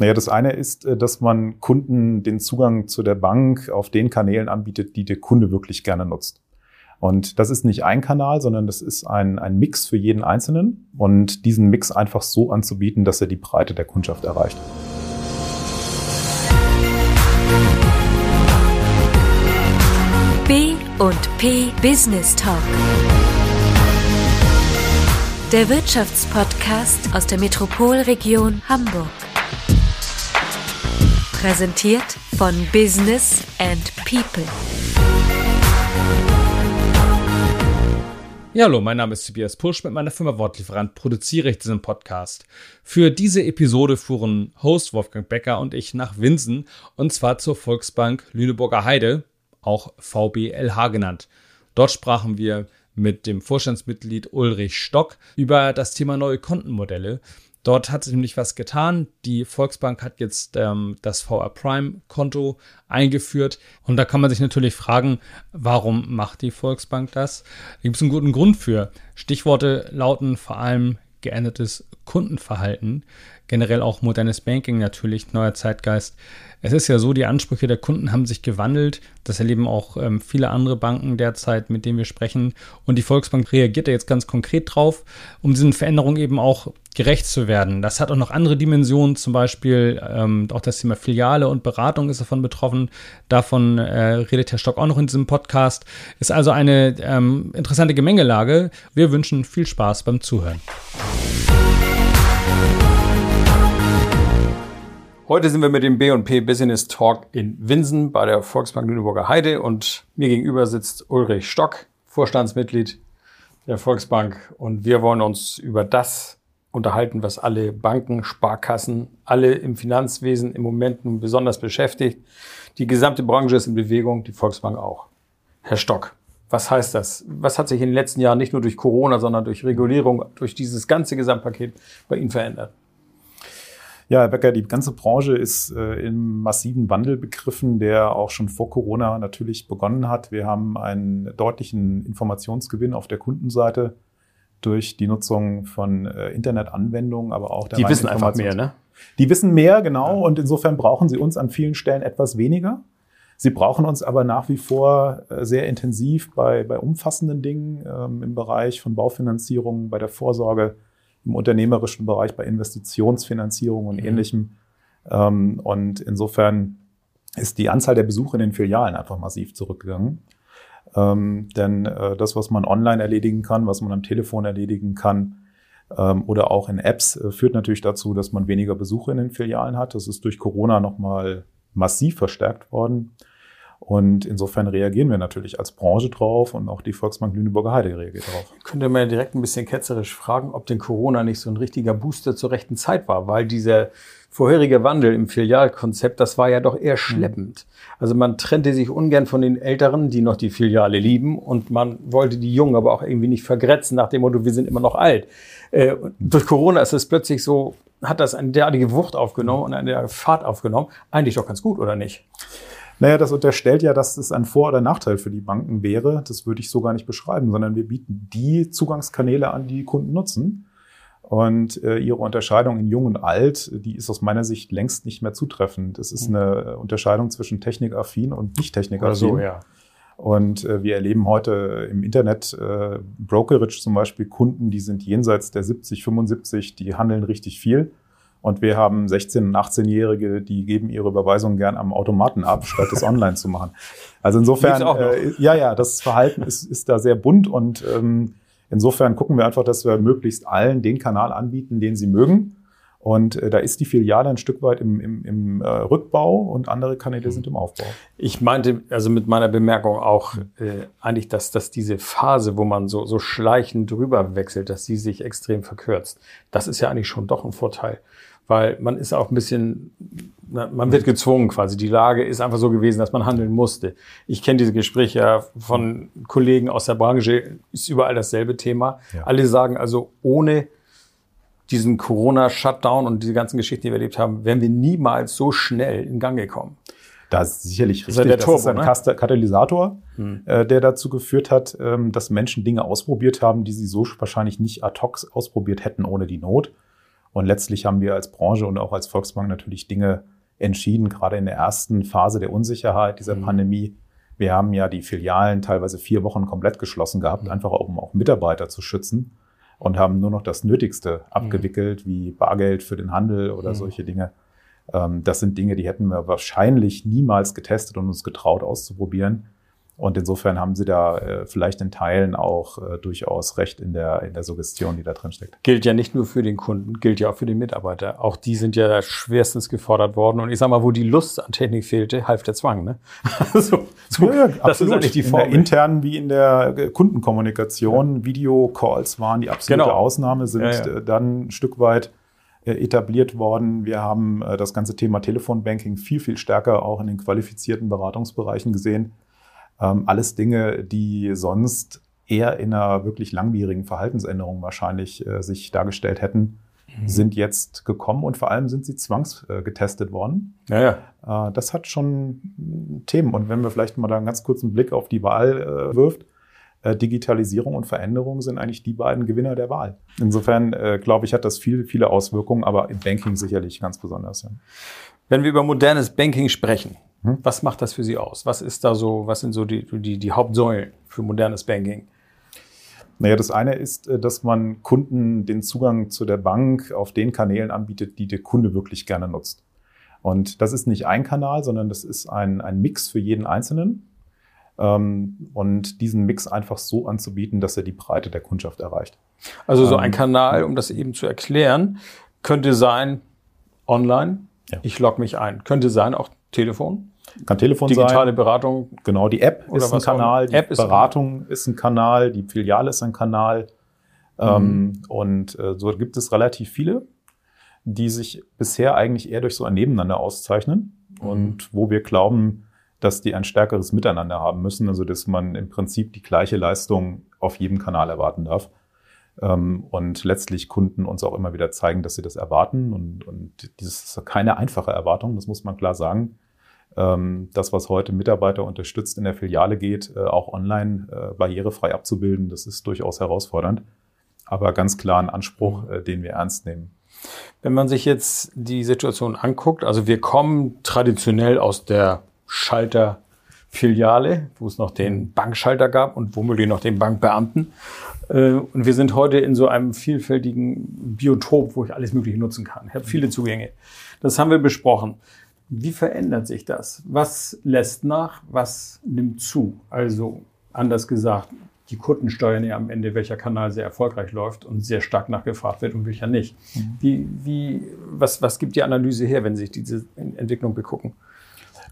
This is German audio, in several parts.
Naja, das eine ist, äh, dass man Kunden den Zugang zu der Bank auf den Kanälen anbietet, die der Kunde wirklich gerne nutzt. Und das ist nicht ein Kanal, sondern das ist ein, ein Mix für jeden Einzelnen und diesen Mix einfach so anzubieten, dass er die Breite der Kundschaft erreicht. B und P Business Talk. Der Wirtschaftspodcast aus der Metropolregion Hamburg. Präsentiert von Business and People. Ja, hallo, mein Name ist Tobias Pusch. Mit meiner Firma Wortlieferant produziere ich diesen Podcast. Für diese Episode fuhren Host Wolfgang Becker und ich nach Winsen und zwar zur Volksbank Lüneburger Heide, auch VBLH genannt. Dort sprachen wir mit dem Vorstandsmitglied Ulrich Stock über das Thema neue Kontenmodelle Dort hat sich nämlich was getan. Die Volksbank hat jetzt ähm, das VR Prime Konto eingeführt. Und da kann man sich natürlich fragen, warum macht die Volksbank das? Da gibt es einen guten Grund für. Stichworte lauten vor allem geändertes Kundenverhalten, generell auch modernes Banking natürlich, neuer Zeitgeist. Es ist ja so, die Ansprüche der Kunden haben sich gewandelt. Das erleben auch ähm, viele andere Banken derzeit, mit denen wir sprechen. Und die Volksbank reagiert da jetzt ganz konkret drauf, um diesen Veränderungen eben auch gerecht zu werden. Das hat auch noch andere Dimensionen, zum Beispiel ähm, auch das Thema Filiale und Beratung ist davon betroffen. Davon äh, redet Herr Stock auch noch in diesem Podcast. Ist also eine ähm, interessante Gemengelage. Wir wünschen viel Spaß beim Zuhören. Heute sind wir mit dem B&P Business Talk in Winsen bei der Volksbank Lüneburger Heide und mir gegenüber sitzt Ulrich Stock, Vorstandsmitglied der Volksbank und wir wollen uns über das unterhalten, was alle Banken, Sparkassen, alle im Finanzwesen im Moment nun besonders beschäftigt. Die gesamte Branche ist in Bewegung, die Volksbank auch. Herr Stock, was heißt das? Was hat sich in den letzten Jahren nicht nur durch Corona, sondern durch Regulierung, durch dieses ganze Gesamtpaket bei Ihnen verändert? Ja, Herr Becker, die ganze Branche ist äh, im massiven Wandel begriffen, der auch schon vor Corona natürlich begonnen hat. Wir haben einen deutlichen Informationsgewinn auf der Kundenseite durch die Nutzung von äh, Internetanwendungen, aber auch der Die wissen einfach mehr, ne? Die wissen mehr, genau. Ja. Und insofern brauchen sie uns an vielen Stellen etwas weniger. Sie brauchen uns aber nach wie vor äh, sehr intensiv bei, bei umfassenden Dingen ähm, im Bereich von Baufinanzierung, bei der Vorsorge, im unternehmerischen Bereich bei Investitionsfinanzierung und mhm. ähnlichem. Ähm, und insofern ist die Anzahl der Besuche in den Filialen einfach massiv zurückgegangen. Ähm, denn äh, das, was man online erledigen kann, was man am Telefon erledigen kann ähm, oder auch in Apps, äh, führt natürlich dazu, dass man weniger Besuche in den Filialen hat. Das ist durch Corona nochmal massiv verstärkt worden. Und insofern reagieren wir natürlich als Branche drauf und auch die Volksbank Lüneburger Heide reagiert drauf. Könnte man ja direkt ein bisschen ketzerisch fragen, ob denn Corona nicht so ein richtiger Booster zur rechten Zeit war, weil dieser vorherige Wandel im Filialkonzept, das war ja doch eher schleppend. Also man trennte sich ungern von den Älteren, die noch die Filiale lieben und man wollte die Jungen aber auch irgendwie nicht vergrätzen nach dem Motto, wir sind immer noch alt. Äh, durch Corona ist es plötzlich so, hat das eine derartige Wucht aufgenommen und eine Fahrt aufgenommen. Eigentlich doch ganz gut, oder nicht? Naja, das unterstellt ja, dass es ein Vor- oder Nachteil für die Banken wäre. Das würde ich so gar nicht beschreiben, sondern wir bieten die Zugangskanäle an, die, die Kunden nutzen. Und äh, ihre Unterscheidung in Jung und Alt, die ist aus meiner Sicht längst nicht mehr zutreffend. Es ist eine Unterscheidung zwischen technikaffin und nicht technikaffin. So, ja. Und äh, wir erleben heute im Internet äh, Brokerage zum Beispiel Kunden, die sind jenseits der 70, 75, die handeln richtig viel. Und wir haben 16- und 18-Jährige, die geben ihre Überweisungen gern am Automaten ab, statt es online zu machen. Also insofern, äh, ja, ja, das Verhalten ist, ist da sehr bunt und ähm, insofern gucken wir einfach, dass wir möglichst allen den Kanal anbieten, den sie mögen. Und äh, da ist die Filiale ein Stück weit im, im, im äh, Rückbau und andere Kanäle mhm. sind im Aufbau. Ich meinte also mit meiner Bemerkung auch äh, eigentlich, dass, dass diese Phase, wo man so, so schleichend drüber wechselt, dass sie sich extrem verkürzt. Das ist ja eigentlich schon doch ein Vorteil weil man ist auch ein bisschen, man wird gezwungen quasi. Die Lage ist einfach so gewesen, dass man handeln musste. Ich kenne diese Gespräche ja von Kollegen aus der Branche, ist überall dasselbe Thema. Ja. Alle sagen also, ohne diesen Corona-Shutdown und diese ganzen Geschichten, die wir erlebt haben, wären wir niemals so schnell in Gang gekommen. Das ist sicherlich richtig. Das ist, Turbo, das ist ein ne? Katalysator, hm. äh, der dazu geführt hat, ähm, dass Menschen Dinge ausprobiert haben, die sie so wahrscheinlich nicht ad hoc ausprobiert hätten ohne die Not. Und letztlich haben wir als Branche und auch als Volksbank natürlich Dinge entschieden, gerade in der ersten Phase der Unsicherheit dieser mhm. Pandemie. Wir haben ja die Filialen teilweise vier Wochen komplett geschlossen gehabt, mhm. einfach um auch Mitarbeiter zu schützen und haben nur noch das Nötigste abgewickelt, mhm. wie Bargeld für den Handel oder mhm. solche Dinge. Ähm, das sind Dinge, die hätten wir wahrscheinlich niemals getestet und uns getraut auszuprobieren. Und insofern haben Sie da äh, vielleicht in Teilen auch äh, durchaus recht in der, in der Suggestion, die da drin steckt. Gilt ja nicht nur für den Kunden, gilt ja auch für den Mitarbeiter. Auch die sind ja schwerstens gefordert worden. Und ich sage mal, wo die Lust an Technik fehlte, half der Zwang. Ne? so, so, ja, das absolut. ist eigentlich die Form. In der internen wie in der äh, Kundenkommunikation. Ja. Videocalls waren die absolute genau. Ausnahme, sind äh, dann ein Stück weit äh, etabliert worden. Wir haben das ganze Thema Telefonbanking viel, viel stärker auch in den qualifizierten Beratungsbereichen gesehen. Ähm, alles Dinge, die sonst eher in einer wirklich langwierigen Verhaltensänderung wahrscheinlich äh, sich dargestellt hätten, mhm. sind jetzt gekommen und vor allem sind sie zwangsgetestet worden. Ja, ja. Äh, das hat schon Themen. Und wenn wir vielleicht mal da einen ganz kurzen Blick auf die Wahl äh, wirft, äh, Digitalisierung und Veränderung sind eigentlich die beiden Gewinner der Wahl. Insofern, äh, glaube ich, hat das viele, viele Auswirkungen, aber im Banking sicherlich ganz besonders. Ja. Wenn wir über modernes Banking sprechen, hm? Was macht das für Sie aus? Was ist da so, was sind so die, die, die Hauptsäulen für modernes Banking? Naja, das eine ist, äh, dass man Kunden den Zugang zu der Bank auf den Kanälen anbietet, die der Kunde wirklich gerne nutzt. Und das ist nicht ein Kanal, sondern das ist ein, ein Mix für jeden Einzelnen. Ähm, und diesen Mix einfach so anzubieten, dass er die Breite der Kundschaft erreicht. Also so ein ähm, Kanal, um das eben zu erklären, könnte sein online. Ja. Ich logge mich ein. Könnte sein auch Telefon. Kann Telefon Digitale sein. Digitale Beratung. Genau, die App ist ein Kanal, die App Beratung ist ein Kanal, die Filiale ist ein Kanal. Ähm, mhm. und äh, so gibt es relativ viele, die sich bisher eigentlich eher durch so ein Nebeneinander auszeichnen mhm. und wo wir glauben, dass die ein stärkeres Miteinander haben müssen, also dass man im Prinzip die gleiche Leistung auf jedem Kanal erwarten darf. Ähm, und letztlich Kunden uns auch immer wieder zeigen, dass sie das erwarten. Und, und das ist keine einfache Erwartung, das muss man klar sagen. Ähm, das, was heute Mitarbeiter unterstützt in der Filiale geht, äh, auch online äh, barrierefrei abzubilden, das ist durchaus herausfordernd. Aber ganz klar ein Anspruch, äh, den wir ernst nehmen. Wenn man sich jetzt die Situation anguckt, also wir kommen traditionell aus der Schalterfiliale, wo es noch den Bankschalter gab und womöglich noch den Bankbeamten. Und wir sind heute in so einem vielfältigen Biotop, wo ich alles Mögliche nutzen kann. Ich habe viele Zugänge. Das haben wir besprochen. Wie verändert sich das? Was lässt nach? Was nimmt zu? Also anders gesagt, die Kunden steuern ja am Ende, welcher Kanal sehr erfolgreich läuft und sehr stark nachgefragt wird und welcher nicht. Mhm. Wie, wie, was, was gibt die Analyse her, wenn Sie sich diese Entwicklung begucken?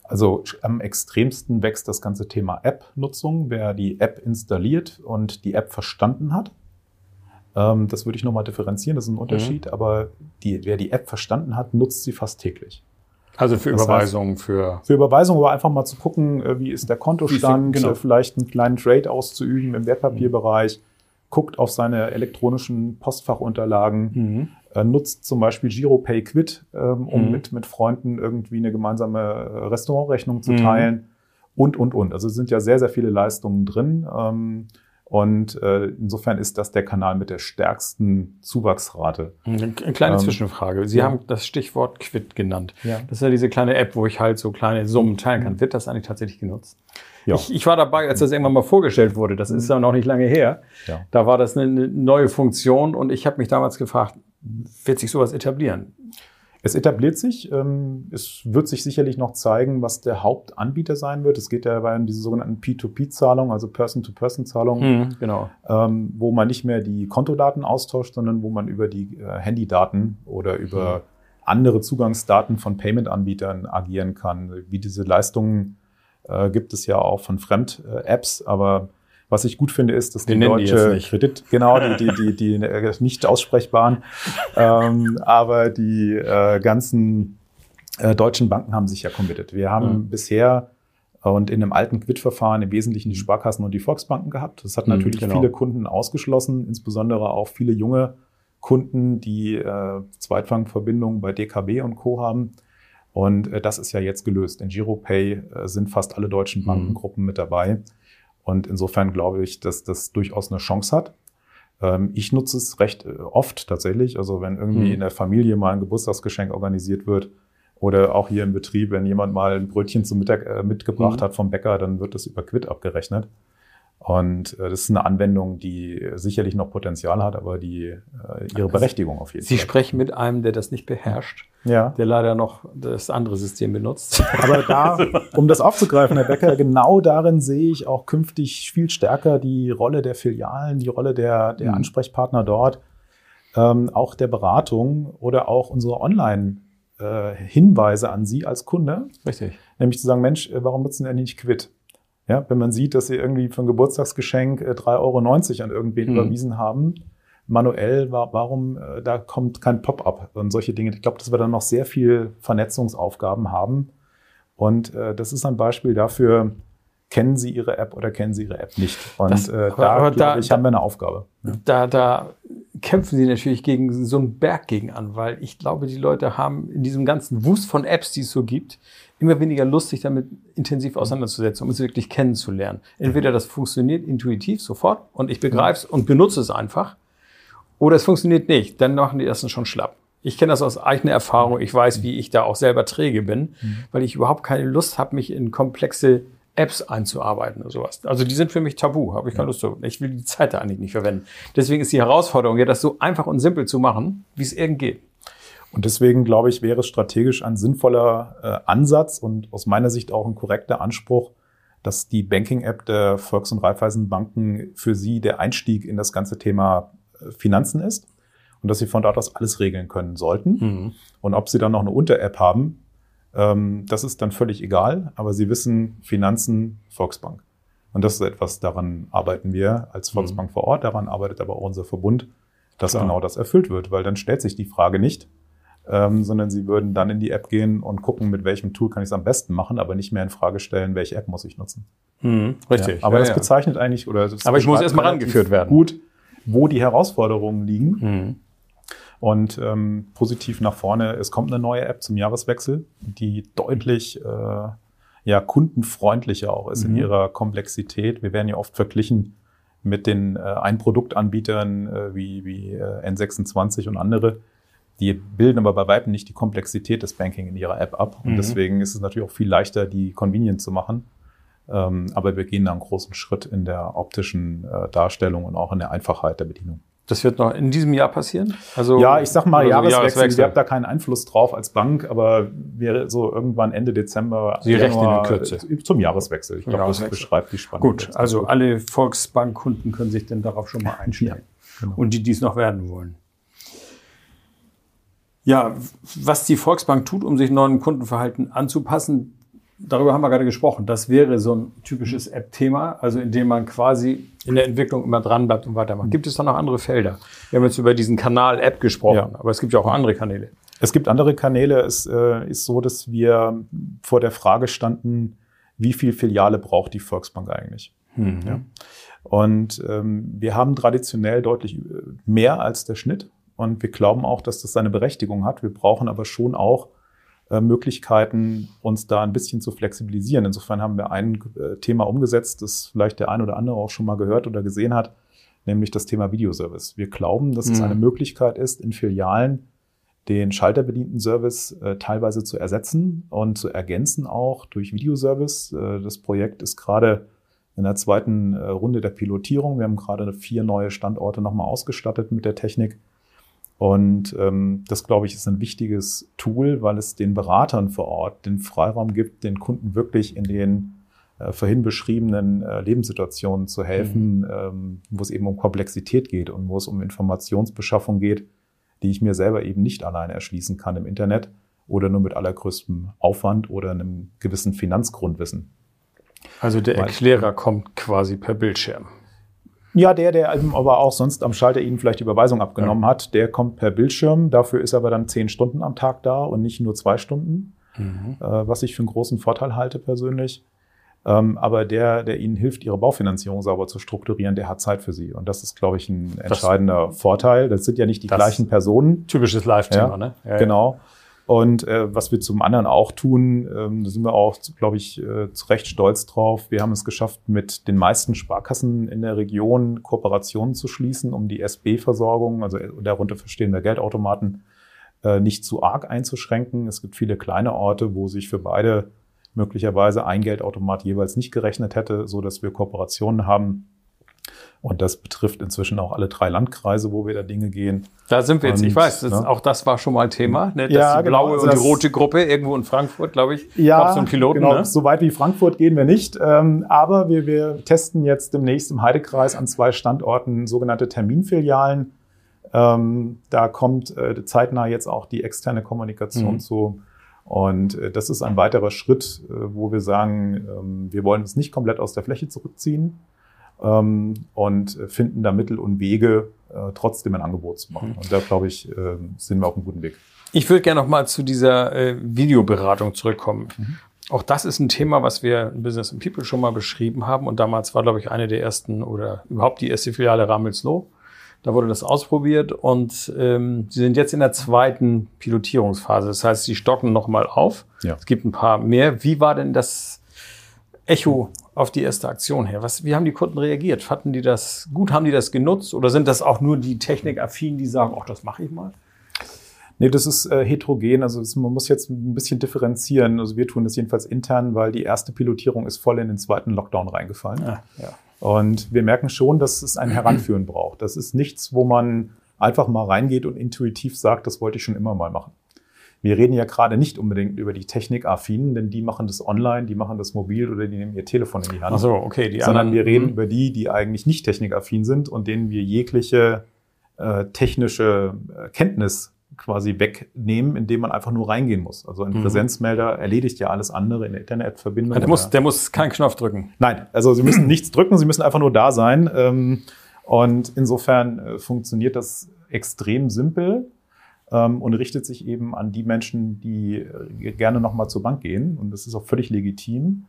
Also am extremsten wächst das ganze Thema App-Nutzung. Wer die App installiert und die App verstanden hat, ähm, das würde ich nochmal differenzieren, das ist ein Unterschied, mhm. aber die, wer die App verstanden hat, nutzt sie fast täglich. Also für Überweisungen, für. Für Überweisungen, aber einfach mal zu gucken, äh, wie ist der Kontostand, genau. vielleicht einen kleinen Trade auszuüben im Wertpapierbereich, guckt auf seine elektronischen Postfachunterlagen, mhm. Äh, nutzt zum Beispiel GiroPay Quid, ähm, um mhm. mit, mit Freunden irgendwie eine gemeinsame äh, Restaurantrechnung zu mhm. teilen mhm. und, und, und. Also es sind ja sehr, sehr viele Leistungen drin. Und äh, insofern ist das der Kanal mit der stärksten Zuwachsrate. Eine kleine ähm, Zwischenfrage. Sie ja. haben das Stichwort Quid genannt. Ja. Das ist ja diese kleine App, wo ich halt so kleine Summen teilen kann. Wird das eigentlich tatsächlich genutzt? Ja. Ich, ich war dabei, als das irgendwann mal vorgestellt wurde. Das ist ja noch nicht lange her. Ja. Da war das eine neue Funktion und ich habe mich damals gefragt, wird sich sowas etablieren? Es etabliert sich. Ähm, es wird sich sicherlich noch zeigen, was der Hauptanbieter sein wird. Es geht dabei um diese sogenannten P2P-Zahlungen, also Person-to-Person-Zahlungen, mhm, genau. Ähm, wo man nicht mehr die Kontodaten austauscht, sondern wo man über die äh, Handydaten oder über mhm. andere Zugangsdaten von Payment-Anbietern agieren kann. Wie diese Leistungen äh, gibt es ja auch von Fremd-Apps, aber was ich gut finde, ist, dass die, die deutsche die Kredit, genau, die, die, die, die äh, nicht aussprechbaren, ähm, aber die äh, ganzen äh, deutschen Banken haben sich ja committed. Wir haben mhm. bisher und in einem alten Quid-Verfahren im Wesentlichen die Sparkassen und die Volksbanken gehabt. Das hat mhm, natürlich genau. viele Kunden ausgeschlossen, insbesondere auch viele junge Kunden, die äh, Zweitbankverbindungen bei DKB und Co. haben. Und äh, das ist ja jetzt gelöst. In GiroPay äh, sind fast alle deutschen mhm. Bankengruppen mhm. mit dabei. Und insofern glaube ich, dass das durchaus eine Chance hat. Ähm, ich nutze es recht äh, oft tatsächlich. Also wenn irgendwie Mhm. in der Familie mal ein Geburtstagsgeschenk organisiert wird oder auch hier im Betrieb, wenn jemand mal ein Brötchen zum Mittag äh, mitgebracht Mhm. hat vom Bäcker, dann wird das über Quid abgerechnet. Und äh, das ist eine Anwendung, die sicherlich noch Potenzial hat, aber die äh, ihre Berechtigung auf jeden Sie Fall. sprechen mit einem, der das nicht beherrscht, Ja. der leider noch das andere System benutzt. Aber da, um das aufzugreifen, Herr Becker, genau darin sehe ich auch künftig viel stärker die Rolle der Filialen, die Rolle der, der Mhm. Ansprechpartner dort, ähm, auch der Beratung oder auch unsere Online-Hinweise an Sie als Kunde, Richtig. nämlich zu sagen, Mensch, äh, warum nutzen Sie denn nicht Quid? Ja, wenn man sieht, dass Sie irgendwie für ein Geburtstagsgeschenk äh, 3,90 Euro an irgendwen Mhm. überwiesen haben, manuell, wa- warum äh, da kommt kein Pop-up und solche Dinge. Ich glaube, dass wir dann noch sehr viel Vernetzungsaufgaben haben. Und äh, das ist ein Beispiel dafür, kennen Sie Ihre App oder kennen Sie Ihre App nicht? Und Das- äh, aber- da, aber da- ich, haben wir eine Aufgabe. Ja. Da, da kämpfen sie natürlich gegen so einen Berg gegen an, weil ich glaube, die Leute haben in diesem ganzen Wust von Apps, die es so gibt, immer weniger Lust, sich damit intensiv auseinanderzusetzen, um es wirklich kennenzulernen. Entweder das funktioniert intuitiv sofort und ich begreife es und benutze es einfach, oder es funktioniert nicht, dann machen die ersten schon schlapp. Ich kenne das aus eigener Erfahrung. Ich weiß, wie ich da auch selber träge bin, weil ich überhaupt keine Lust habe, mich in komplexe Apps einzuarbeiten oder sowas. Also die sind für mich tabu, habe ich keine Lust zu. Ich will die Zeit da eigentlich nicht verwenden. Deswegen ist die Herausforderung ja, das so einfach und simpel zu machen, wie es irgend geht. Und deswegen glaube ich, wäre es strategisch ein sinnvoller äh, Ansatz und aus meiner Sicht auch ein korrekter Anspruch, dass die Banking-App der Volks- und Raiffeisenbanken für Sie der Einstieg in das ganze Thema äh, Finanzen ist und dass Sie von dort aus alles regeln können sollten. Und ob Sie dann noch eine Unter-App haben, ähm, das ist dann völlig egal, aber Sie wissen Finanzen, Volksbank. Und das ist etwas, daran arbeiten wir als Volksbank vor Ort, daran arbeitet aber auch unser Verbund, dass Klar. genau das erfüllt wird, weil dann stellt sich die Frage nicht, ähm, sondern Sie würden dann in die App gehen und gucken, mit welchem Tool kann ich es am besten machen, aber nicht mehr in Frage stellen, welche App muss ich nutzen. Richtig. Ja, aber Ja, das ja. bezeichnet eigentlich, oder das Aber ich muss beschreibt erst mal relativ rangeführt werden. Gut, wo die Herausforderungen liegen. Mhm. Und ähm, positiv nach vorne, es kommt eine neue App zum Jahreswechsel, die deutlich äh, ja, kundenfreundlicher auch ist Mhm. in ihrer Komplexität. Wir werden ja oft verglichen mit den äh, Einproduktanbietern äh, wie, wie äh, N26 und andere. Die bilden aber bei Weitem nicht die Komplexität des Banking in ihrer App ab. Und Mhm. deswegen ist es natürlich auch viel leichter, die convenient zu machen. Ähm, aber wir gehen da einen großen Schritt in der optischen äh, Darstellung und auch in der Einfachheit der Bedienung. Das wird noch in diesem Jahr passieren? Also, Ja, ich sag mal oder so Jahreswechsel. Ich habe da keinen Einfluss drauf als Bank, aber wäre so irgendwann Ende Dezember. Sie rechnen in Kürze. äh, Zum Jahreswechsel. Ich glaube, das Jahreswechsel. beschreibt die Spannung. Gut, also gut. alle Volksbankkunden können sich denn darauf schon mal einstellen. genau. Und die, die es noch werden wollen. Ja, was die Volksbank tut, um sich neuen Kundenverhalten anzupassen, darüber haben wir gerade gesprochen. Das wäre so ein typisches App-Thema, also in dem man quasi in der Entwicklung immer dran bleibt und weitermacht. Gibt es da noch andere Felder? Wir haben jetzt über diesen Kanal App gesprochen, Ja. aber es gibt ja auch andere Kanäle. Es gibt andere Kanäle. Es äh, ist so, dass wir vor der Frage standen, wie viel Filiale braucht die Volksbank eigentlich? Ja. Und ähm, wir haben traditionell deutlich äh, mehr als der Schnitt. Und wir glauben auch, dass das seine Berechtigung hat. Wir brauchen aber schon auch äh, Möglichkeiten, uns da ein bisschen zu flexibilisieren. Insofern haben wir ein äh, Thema umgesetzt, das vielleicht der ein oder andere auch schon mal gehört oder gesehen hat, nämlich das Thema Videoservice. Wir glauben, dass es Mhm. eine Möglichkeit ist, in Filialen den schalterbedienten Service äh, teilweise zu ersetzen und zu ergänzen auch durch Videoservice. Äh, das Projekt ist gerade in der zweiten äh, Runde der Pilotierung. Wir haben gerade vier neue Standorte nochmal ausgestattet mit der Technik. Und ähm, das, glaube ich, ist ein wichtiges Tool, weil es den Beratern vor Ort den Freiraum gibt, den Kunden wirklich in den äh, vorhin beschriebenen äh, Lebenssituationen zu helfen, ähm, wo es eben um Komplexität geht und wo es um Informationsbeschaffung geht, die ich mir selber eben nicht alleine erschließen kann im Internet oder nur mit allergrößtem Aufwand oder einem gewissen Finanzgrundwissen. Also der Weil- Erklärer kommt quasi per Bildschirm. Ja, der, der eben aber auch sonst am Schalter Ihnen vielleicht die Überweisung abgenommen hat, der kommt per Bildschirm. Dafür ist er aber dann zehn Stunden am Tag da und nicht nur zwei Stunden, äh, was ich für einen großen Vorteil halte persönlich. Ähm, aber der, der Ihnen hilft, Ihre Baufinanzierung sauber zu strukturieren, der hat Zeit für Sie. Und das ist, glaube ich, ein entscheidender Vorteil. Das sind ja nicht die Das- gleichen Personen. Typisches Live-Thema, Ja, ne? Ja, ja. Und äh, was wir zum anderen auch tun, ähm, da sind wir auch, glaube ich, äh, zu Recht stolz drauf. Wir haben es geschafft, mit den meisten Sparkassen in der Region Kooperationen zu schließen, um die SB-Versorgung, also darunter verstehen wir Geldautomaten, äh, nicht zu arg einzuschränken. Es gibt viele kleine Orte, wo sich für beide möglicherweise ein Geldautomat jeweils nicht gerechnet hätte, so dass wir Kooperationen haben und das betrifft inzwischen auch alle drei Landkreise, wo wir da Dinge gehen. Da sind wir jetzt. Und, ich weiß, das, ne? auch das war schon mal Thema. Ne? Das Ja, die blaue genau, und die rote Gruppe irgendwo in Frankfurt, glaube ich. Ja, so einen Piloten. genau. Ne? So weit wie Frankfurt gehen wir nicht. Ähm, aber wir, wir testen jetzt demnächst im Heidekreis an zwei Standorten sogenannte Terminfilialen. Ähm, da kommt äh, zeitnah jetzt auch die externe Kommunikation Mhm. zu. Und äh, das ist ein weiterer Schritt, äh, wo wir sagen, ähm, wir wollen uns nicht komplett aus der Fläche zurückziehen und äh, finden da Mittel und Wege, äh, trotzdem ein Angebot zu machen. Und da, glaube ich, äh, sind wir auf einem guten Weg. Ich würde gerne noch mal zu dieser äh, Videoberatung zurückkommen. Mhm. Auch das ist ein Thema, was wir in Business and People schon mal beschrieben haben. Und damals war, glaube ich, eine der ersten oder überhaupt die erste Filiale Ramelsloh. Da wurde das ausprobiert und ähm, sie sind jetzt in der zweiten Pilotierungsphase. Das heißt, sie stocken noch mal auf. Ja. Es gibt ein paar mehr. Wie war denn das Echo auf die erste Aktion her? Was, wie haben die Kunden reagiert? Fanden die das gut? Haben die das genutzt? Oder sind das auch nur die Technikaffinen, die sagen, ach, das mache ich mal? Nee, das ist äh, heterogen. Also es, man muss jetzt ein bisschen differenzieren. Also wir tun das jedenfalls intern, weil die erste Pilotierung ist voll in den zweiten Lockdown reingefallen. Ja, ja. Und wir merken schon, dass es ein Heranführen braucht. Das ist nichts, wo man einfach mal reingeht und intuitiv sagt, das wollte ich schon immer mal machen. Wir reden ja gerade nicht unbedingt über die Technikaffinen, denn die machen das online, die machen das mobil oder die nehmen ihr Telefon in die Hand. Ach so, okay. Die sondern anderen, wir reden Mhm. über die, die eigentlich nicht technikaffin sind und denen wir jegliche äh, technische äh, Kenntnis quasi wegnehmen, indem man einfach nur reingehen muss. Also ein Mhm. Präsenzmelder erledigt ja alles andere in der Internetverbindung. Der muss, der muss keinen Knopf drücken. Nein, also Sie müssen nichts drücken, Sie müssen einfach nur da sein. Ähm, und insofern äh, funktioniert das extrem simpel ähm, und richtet sich eben an die Menschen, die äh, gerne nochmal zur Bank gehen. Und das ist auch völlig legitim.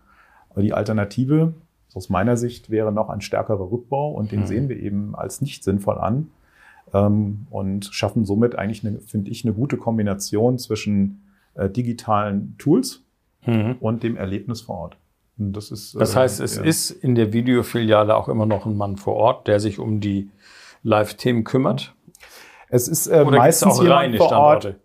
Aber die Alternative aus meiner Sicht wäre noch ein stärkerer Rückbau und den Mhm. sehen wir eben als nicht sinnvoll an ähm, und schaffen somit eigentlich, eine, finde ich, eine gute Kombination zwischen äh, digitalen Tools und dem Erlebnis vor Ort. Das ist, Das äh, heißt, es ja. ist in der Videofiliale auch immer noch ein Mann vor Ort, der sich um die Live-Themen kümmert. Es ist äh, Oder meistens auch jemand vor Ort.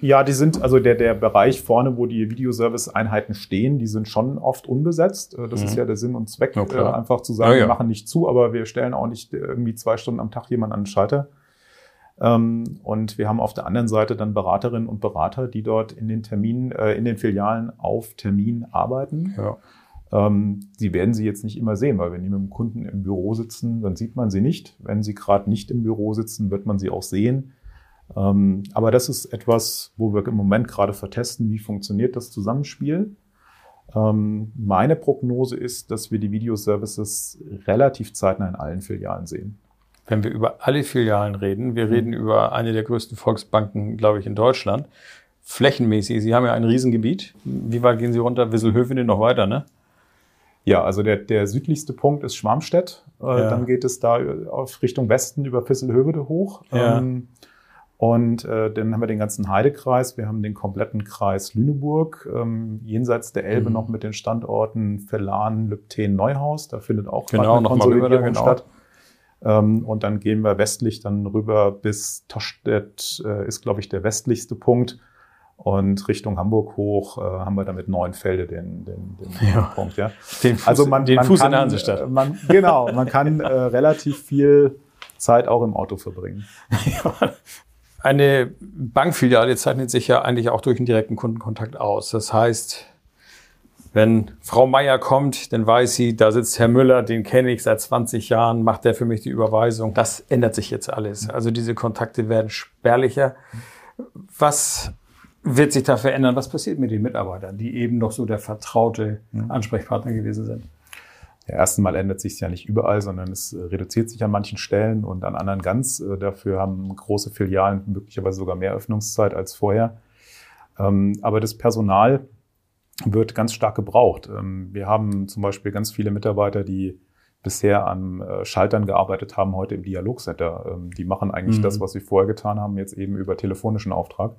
Ja, die sind, also der, der Bereich vorne, wo die Videoservice-Einheiten stehen, die sind schon oft unbesetzt. Äh, Das Mhm. ist ja der Sinn und Zweck, Ja, äh, einfach zu sagen, Ja, ja. wir machen nicht zu, aber wir stellen auch nicht äh, irgendwie zwei Stunden am Tag jemanden an den Schalter. Ähm, Und wir haben auf der anderen Seite dann Beraterinnen und Berater, die dort in den Terminen, äh, in den Filialen auf Termin arbeiten. Ja. Ähm, Sie werden sie jetzt nicht immer sehen, weil wenn die mit dem Kunden im Büro sitzen, dann sieht man sie nicht. Wenn sie gerade nicht im Büro sitzen, wird man sie auch sehen. Ähm, aber das ist etwas, wo wir im Moment gerade vertesten, wie funktioniert das Zusammenspiel. Ähm, meine Prognose ist, dass wir die Videoservices relativ zeitnah in allen Filialen sehen. Wenn wir über alle Filialen reden, wir reden über eine der größten Volksbanken, glaube ich, in Deutschland. Flächenmäßig, Sie haben ja ein Riesengebiet. Wie weit gehen Sie runter? Wisselhöfen noch weiter, ne? Ja, also der, der südlichste Punkt ist Schwarmstedt. Äh, Ja. Dann geht es da auf Richtung Westen über Visselhövede hoch. Ja. Ähm, und äh, dann haben wir den ganzen Heidekreis, wir haben den kompletten Kreis Lüneburg, ähm, jenseits der Elbe Mhm. noch mit den Standorten Verlan, Lübten, Neuhaus. Da findet auch Genau, eine Konsolidierung genau. statt. Ähm, und dann gehen wir westlich dann rüber bis Tostedt, äh, ist, glaube ich, der westlichste Punkt. Und Richtung Hamburg hoch äh, haben wir dann mit Neuenfelde den, den, den Ja. Punkt. Ja. Den Fuß, Also man, den man Fuß kann, in der Hansestadt. äh, Man, genau, man kann äh, relativ viel Zeit auch im Auto verbringen. Eine Bankfiliale zeichnet sich ja eigentlich auch durch einen direkten Kundenkontakt aus. Das heißt, wenn Frau Meier kommt, dann weiß sie, da sitzt Herr Müller, den kenne ich seit 20 Jahren, macht der für mich die Überweisung. Das ändert sich jetzt alles. Also diese Kontakte werden spärlicher. Was wird sich da verändern? Was passiert mit den Mitarbeitern, die eben noch so der vertraute Ansprechpartner gewesen sind? Ja, ersten Mal ändert sich es ja nicht überall, sondern es äh, reduziert sich an manchen Stellen und an anderen ganz. Äh, Dafür haben große Filialen möglicherweise sogar mehr Öffnungszeit als vorher. Ähm, Aber das Personal wird ganz stark gebraucht. Ähm, Wir haben zum Beispiel ganz viele Mitarbeiter, die bisher an äh, Schaltern gearbeitet haben, heute im Dialogcenter. Ähm, Die machen eigentlich Mhm. das, was sie vorher getan haben, jetzt eben über telefonischen Auftrag.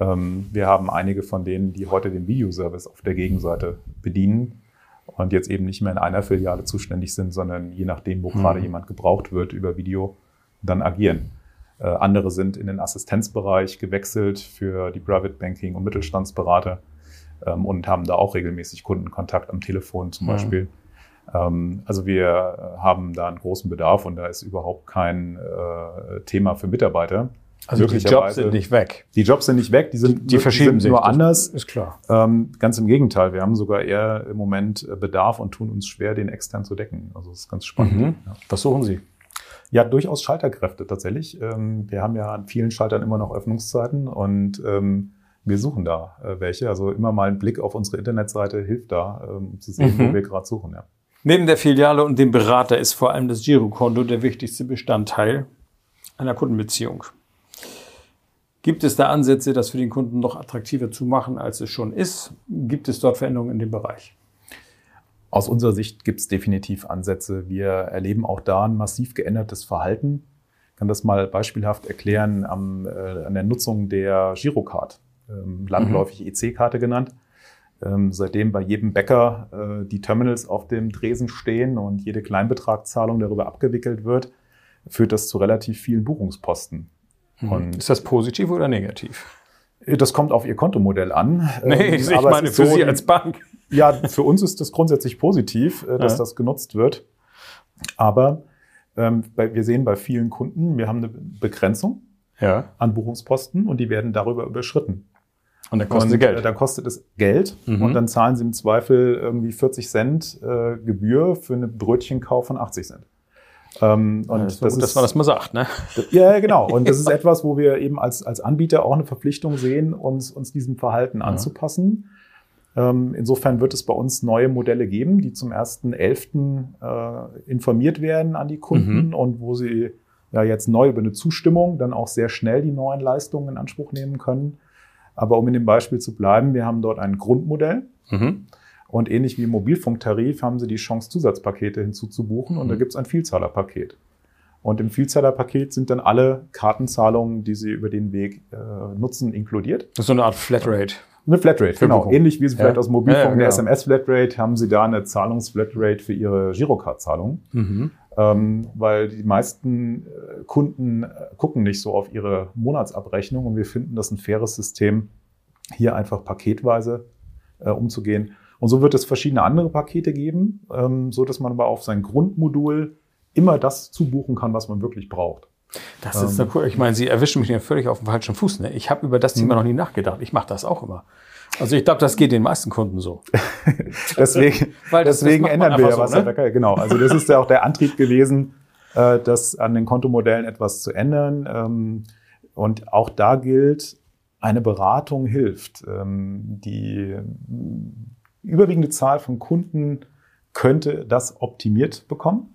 Ähm, wir haben einige von denen, die heute den Videoservice auf der Gegenseite bedienen und jetzt eben nicht mehr in einer Filiale zuständig sind, sondern je nachdem, wo Mhm. gerade jemand gebraucht wird, über Video dann agieren. Äh, andere sind in den Assistenzbereich gewechselt für die Private Banking und Mittelstandsberater ähm, und haben da auch regelmäßig Kundenkontakt am Telefon zum Mhm. Beispiel. Ähm, also wir äh, haben da einen großen Bedarf und da ist überhaupt kein äh, Thema für Mitarbeiter. Also die Jobs sind nicht weg. Die Jobs sind nicht weg, die sind, Die verschieben sind sich. nur anders. Ist klar. Ähm, ganz im Gegenteil, wir haben sogar eher im Moment äh, Bedarf und tun uns schwer, den extern zu decken. Also das ist ganz spannend. Mhm. Ja. Was suchen Sie? Ja, durchaus Schalterkräfte tatsächlich. Ähm, wir haben ja an vielen Schaltern immer noch Öffnungszeiten und ähm, wir suchen da äh, welche. Also immer mal ein Blick auf unsere Internetseite hilft da, ähm, um zu sehen, Mhm. wo wir gerade suchen. Ja. Neben der Filiale und dem Berater ist vor allem das Girokonto der wichtigste Bestandteil einer Kundenbeziehung. Gibt es da Ansätze, das für den Kunden noch attraktiver zu machen, als es schon ist? Gibt es dort Veränderungen in dem Bereich? Aus unserer Sicht gibt es definitiv Ansätze. Wir erleben auch da ein massiv geändertes Verhalten. Ich kann das mal beispielhaft erklären am, äh, an der Nutzung der Girocard, ähm, landläufig EC-Karte genannt. Ähm, seitdem bei jedem Bäcker äh, die Terminals auf dem Tresen stehen und jede Kleinbetragzahlung darüber abgewickelt wird, führt das zu relativ vielen Buchungsposten. Und Ist das positiv oder negativ? das kommt auf Ihr Kontomodell an. Nee, Ähm, ich aber es meine für so, Sie als Bank. ja, für uns ist das grundsätzlich positiv, äh, dass Ja. das genutzt wird. Aber ähm, bei, wir sehen bei vielen Kunden, wir haben eine Begrenzung Ja. an Buchungsposten und die werden darüber überschritten. Und dann kostet und, sie Geld. Äh, dann kostet es Geld Mhm. und dann zahlen sie im Zweifel irgendwie 40 Cent äh, Gebühr für einen Brötchenkauf von 80 Cent. Ähm, und das, das, dass man das mal sagt, ne? ja, ja, genau. Und das ist etwas, wo wir eben als, als Anbieter auch eine Verpflichtung sehen, uns, uns diesem Verhalten anzupassen. Ähm, insofern wird es bei uns neue Modelle geben, die zum 1.11. Äh, informiert werden an die Kunden Mhm. und wo sie ja jetzt neu über eine Zustimmung dann auch sehr schnell die neuen Leistungen in Anspruch nehmen können. Aber um in dem Beispiel zu bleiben, wir haben dort ein Grundmodell. Mhm. Und ähnlich wie im Mobilfunktarif haben Sie die Chance, Zusatzpakete hinzuzubuchen. Und da gibt es ein Vielzahlerpaket. Und im Vielzahlerpaket sind dann alle Kartenzahlungen, die Sie über den Weg äh, nutzen, inkludiert. Das ist so eine Art Flatrate. Eine Flatrate, genau. Buchung. Ähnlich wie Sie Ja. vielleicht aus dem Mobilfunk Ja, ja, eine genau. SMS-Flatrate haben Sie da eine Zahlungsflatrate für Ihre Girocard-Zahlung. Mhm. Ähm, weil die meisten äh, Kunden äh, gucken nicht so auf ihre Monatsabrechnung und wir finden das ein faires System, hier einfach paketweise äh, umzugehen. Und so wird es verschiedene andere Pakete geben, ähm, so dass man aber auf sein Grundmodul immer das zubuchen kann, was man wirklich braucht. Das ist eine cool. Ich meine, Sie erwischen mich ja völlig auf dem falschen Fuß. Ne? Ich habe über das Thema noch nie nachgedacht. Ich mache das auch immer. Also ich glaube, das geht den meisten Kunden so. Deswegen, Weil das- deswegen das ändern wir ja einfach was. so, ne? Genau. Also das ist ja auch der Antrieb gewesen, äh, das an den Kontomodellen etwas zu ändern. Ähm, und auch da gilt, eine Beratung hilft. Ähm, die überwiegende Zahl von Kunden könnte das optimiert bekommen.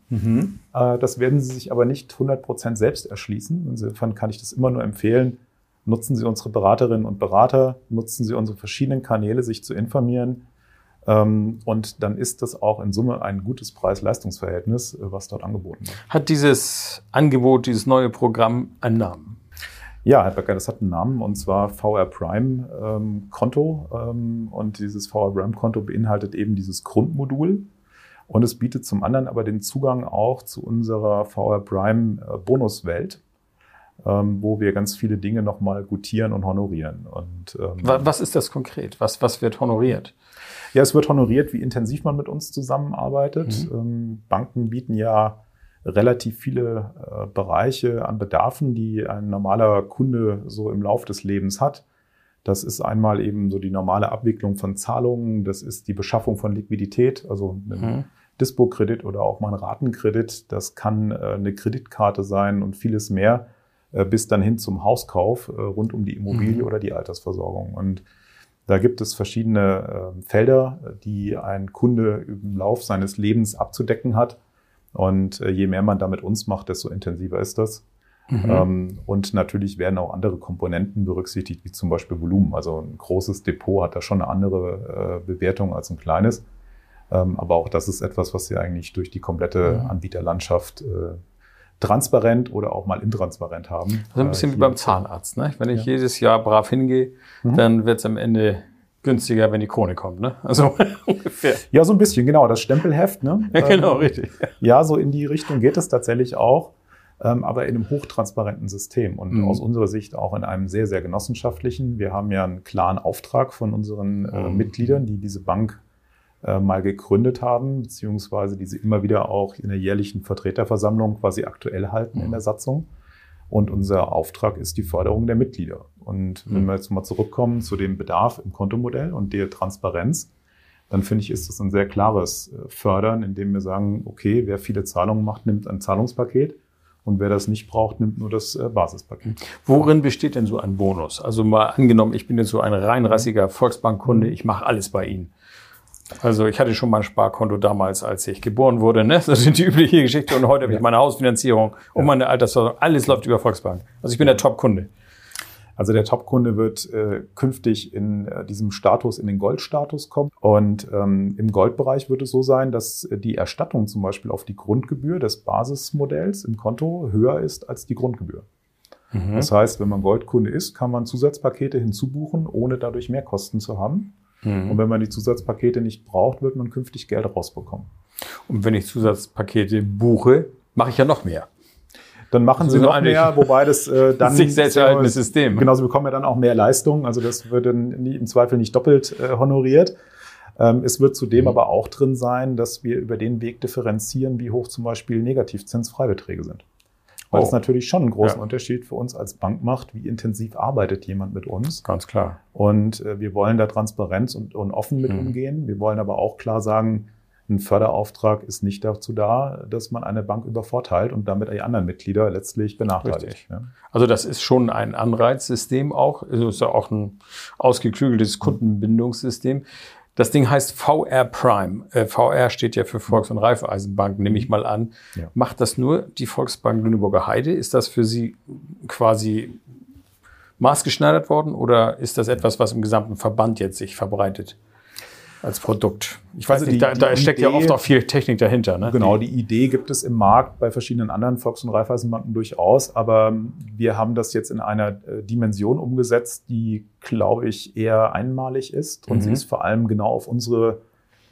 Äh, Das werden Sie sich aber nicht 100% selbst erschließen. Insofern kann ich das immer nur empfehlen. Nutzen Sie unsere Beraterinnen und Berater, nutzen Sie unsere verschiedenen Kanäle, sich zu informieren. Ähm, Und dann ist das auch in Summe ein gutes Preis-Leistungs-Verhältnis, äh, was dort angeboten wird. Hat dieses Angebot, dieses neue Programm einen Namen? Ja, Herr Becker, das hat einen Namen und zwar VR Prime ähm, Konto. Ähm, und dieses VR Prime Konto beinhaltet eben dieses Grundmodul. Und es bietet zum anderen aber den Zugang auch zu unserer VR Prime äh, Bonuswelt, ähm, wo wir ganz viele Dinge nochmal gutieren und honorieren. Und, ähm, Wa- Was ist das konkret? Was, was wird honoriert? Ja, es wird honoriert, wie intensiv man mit uns zusammenarbeitet. Ähm, Banken bieten ja relativ viele äh, Bereiche an Bedarfen, die ein normaler Kunde so im Lauf des Lebens hat. Das ist einmal eben so die normale Abwicklung von Zahlungen, das ist die Beschaffung von Liquidität, also ein Mhm. Dispo-Kredit oder auch mal ein Ratenkredit. Das kann äh, eine Kreditkarte sein und vieles mehr, äh, bis dann hin zum Hauskauf äh, rund um die Immobilie Mhm. oder die Altersversorgung. Und da gibt es verschiedene äh, Felder, die ein Kunde im Lauf seines Lebens abzudecken hat. Und äh, je mehr man da mit uns macht, desto intensiver ist das. Mhm. Ähm, und natürlich werden auch andere Komponenten berücksichtigt, wie zum Beispiel Volumen. Also ein großes Depot hat da schon eine andere äh, Bewertung als ein kleines. Ähm, aber auch das ist etwas, was Sie eigentlich durch die komplette Mhm. Anbieterlandschaft äh, transparent oder auch mal intransparent haben. Also ein bisschen Äh, wie beim Zahnarzt. Ne? Wenn ich Ja. jedes Jahr brav hingehe, Mhm. dann wird es am Ende günstiger, wenn die Krone kommt. Ne? Also ungefähr. Ja, so ein bisschen, genau, das Stempelheft. Ne? Ja, genau, Ähm, richtig. Ja, so in die Richtung geht es tatsächlich auch, ähm, aber in einem hochtransparenten System und Mhm. aus unserer Sicht auch in einem sehr, sehr genossenschaftlichen. Wir haben ja einen klaren Auftrag von unseren äh, Mhm. Mitgliedern, die diese Bank äh, mal gegründet haben, beziehungsweise die sie immer wieder auch in der jährlichen Vertreterversammlung quasi aktuell halten in Mhm. der Satzung. Und unser Auftrag ist die Förderung der Mitglieder. Und wenn Mhm. wir jetzt mal zurückkommen zu dem Bedarf im Kontomodell und der Transparenz, dann finde ich, ist das ein sehr klares äh, Fördern, indem wir sagen, okay, wer viele Zahlungen macht, nimmt ein Zahlungspaket und wer das nicht braucht, nimmt nur das äh, Basispaket. Worin besteht denn so ein Bonus? Also mal angenommen, ich bin jetzt so ein reinrassiger Volksbankkunde, ich mache alles bei Ihnen. Also ich hatte schon mal ein Sparkonto damals, als ich geboren wurde. Ne? Das sind die übliche Geschichte. Und heute habe ich meine Hausfinanzierung und meine Altersversorgung. Alles läuft über Volksbank. Also ich bin der Top-Kunde. Also der Top-Kunde wird äh, künftig in äh, diesem Status in den Goldstatus kommen. Und ähm, im Goldbereich wird es so sein, dass äh, die Erstattung zum Beispiel auf die Grundgebühr des Basismodells im Konto höher ist als die Grundgebühr. Mhm. Das heißt, wenn man Goldkunde ist, kann man Zusatzpakete hinzubuchen, ohne dadurch mehr Kosten zu haben. Und Mhm. wenn man die Zusatzpakete nicht braucht, wird man künftig Geld rausbekommen. Und wenn ich Zusatzpakete buche, mache ich ja noch mehr. Dann machen sie noch mehr, wobei das äh, dann sich selbst erhaltendes System. Genau, sie bekommen ja dann auch mehr Leistung. Also das wird dann im Zweifel nicht doppelt äh, honoriert. Ähm, es wird zudem Mhm. aber auch drin sein, dass wir über den Weg differenzieren, wie hoch zum Beispiel Negativzinsfreibeträge sind. Weil Oh. das natürlich schon einen großen Ja. Unterschied für uns als Bank macht, wie intensiv arbeitet jemand mit uns. Ganz klar. Und äh, wir wollen da Transparenz und, und offen mit Mhm. umgehen. Wir wollen aber auch klar sagen, ein Förderauftrag ist nicht dazu da, dass man eine Bank übervorteilt und damit die anderen Mitglieder letztlich benachteiligt. Ja. Also das ist schon ein Anreizsystem auch. Es ist ja auch ein ausgeklügeltes Kundenbindungssystem. Das Ding heißt VR Prime. Äh, VR steht ja für Volks- und Raiffeisenbank, nehme ich mal an. Ja. Macht das nur die Volksbank Lüneburger Heide? Ist das für Sie quasi maßgeschneidert worden oder ist das etwas, was im gesamten Verband jetzt sich verbreitet als Produkt? Ich weiß Also nicht, die- da, da die steckt ja Idee- oft auch viel Technik dahinter. Ne? Genau, die Idee gibt es im Markt bei verschiedenen anderen Volks- und Raiffeisenbanken durchaus, aber wir haben das jetzt in einer äh, Dimension umgesetzt, die, glaube ich, eher einmalig ist und Mhm. sie ist vor allem genau auf unsere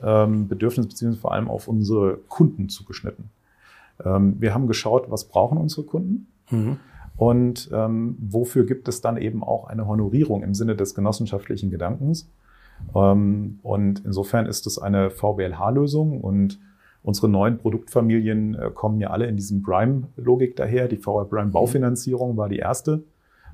ähm, Bedürfnisse beziehungsweise vor allem auf unsere Kunden zugeschnitten. Ähm, wir haben geschaut, was brauchen unsere Kunden Mhm. und ähm, wofür gibt es dann eben auch eine Honorierung im Sinne des genossenschaftlichen Gedankens. Ähm, und insofern ist es eine VBLH-Lösung und unsere neuen Produktfamilien äh, kommen ja alle in diesem Prime-Logik daher. Die VR Prime Baufinanzierung war die erste.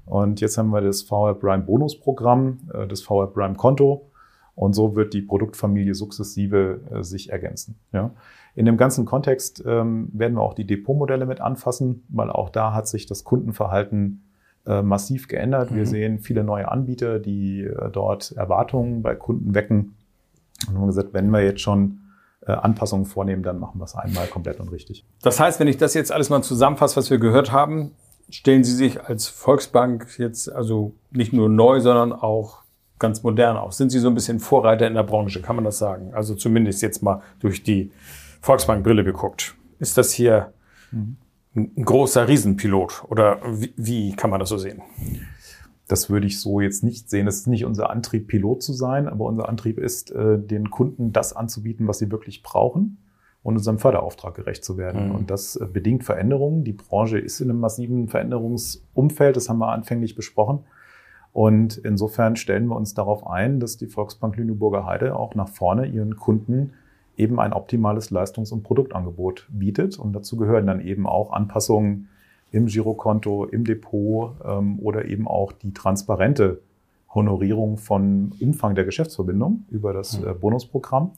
Und jetzt haben wir das VR Prime Bonusprogramm, äh, das VR Prime Konto. Und so wird die Produktfamilie sukzessive äh, sich ergänzen. Ja. In dem ganzen Kontext ähm, werden wir auch die Depotmodelle mit anfassen, weil auch da hat sich das Kundenverhalten massiv geändert. Wir Mhm. sehen viele neue Anbieter, die äh, dort Erwartungen bei Kunden wecken. Und haben gesagt, wenn wir jetzt schon äh, Anpassungen vornehmen, dann machen wir es einmal komplett und richtig. Das heißt, wenn ich das jetzt alles mal zusammenfasse, was wir gehört haben, stellen Sie sich als Volksbank jetzt also nicht nur neu, sondern auch ganz modern auf. Sind Sie so ein bisschen Vorreiter in der Branche, kann man das sagen? Also zumindest jetzt mal durch die Volksbankbrille geguckt. Ist das hier ein ein großer Riesenpilot oder wie, wie kann man das so sehen? Das würde ich so jetzt nicht sehen. Es ist nicht unser Antrieb, Pilot zu sein, aber unser Antrieb ist, äh, den Kunden das anzubieten, was sie wirklich brauchen und unserem Förderauftrag gerecht zu werden. Mhm. Und das äh, bedingt Veränderungen. Die Branche ist in einem massiven Veränderungsumfeld, das haben wir anfänglich besprochen. Und insofern stellen wir uns darauf ein, dass die Volksbank Lüneburger Heide auch nach vorne ihren Kunden eben ein optimales Leistungs- und Produktangebot bietet. Und dazu gehören dann eben auch Anpassungen im Girokonto, im Depot ähm, oder eben auch die transparente Honorierung von Umfang der Geschäftsverbindung über das Mhm. äh, Bonusprogramm.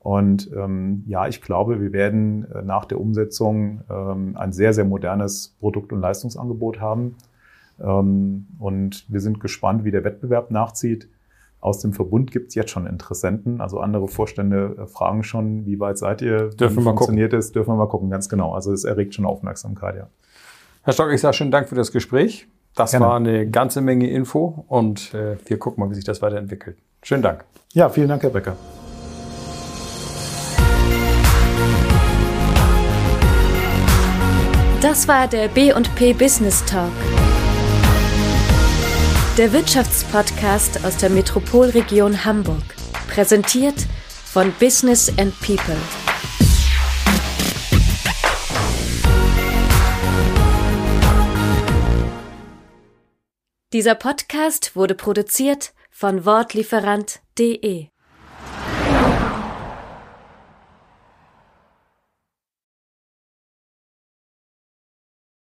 Und ähm, ja, ich glaube, wir werden äh, nach der Umsetzung ähm, ein sehr, sehr modernes Produkt- und Leistungsangebot haben. Ähm, und wir sind gespannt, wie der Wettbewerb nachzieht. Aus dem Verbund gibt es jetzt schon Interessenten, also andere Vorstände äh, fragen schon, wie weit seid ihr? Dürfen Wie wir mal funktioniert es? Dürfen wir mal gucken, ganz genau. Also es erregt schon Aufmerksamkeit, ja. Herr Stock, ich sage schönen Dank für das Gespräch. Das Gerne. war eine ganze Menge Info und äh, wir gucken mal, wie sich das weiterentwickelt. Schönen Dank. Ja, vielen Dank, Herr Becker. Das war der B&P Business Talk. Der Wirtschaftspodcast aus der Metropolregion Hamburg. Präsentiert von Business and People. Dieser Podcast wurde produziert von Wortlieferant.de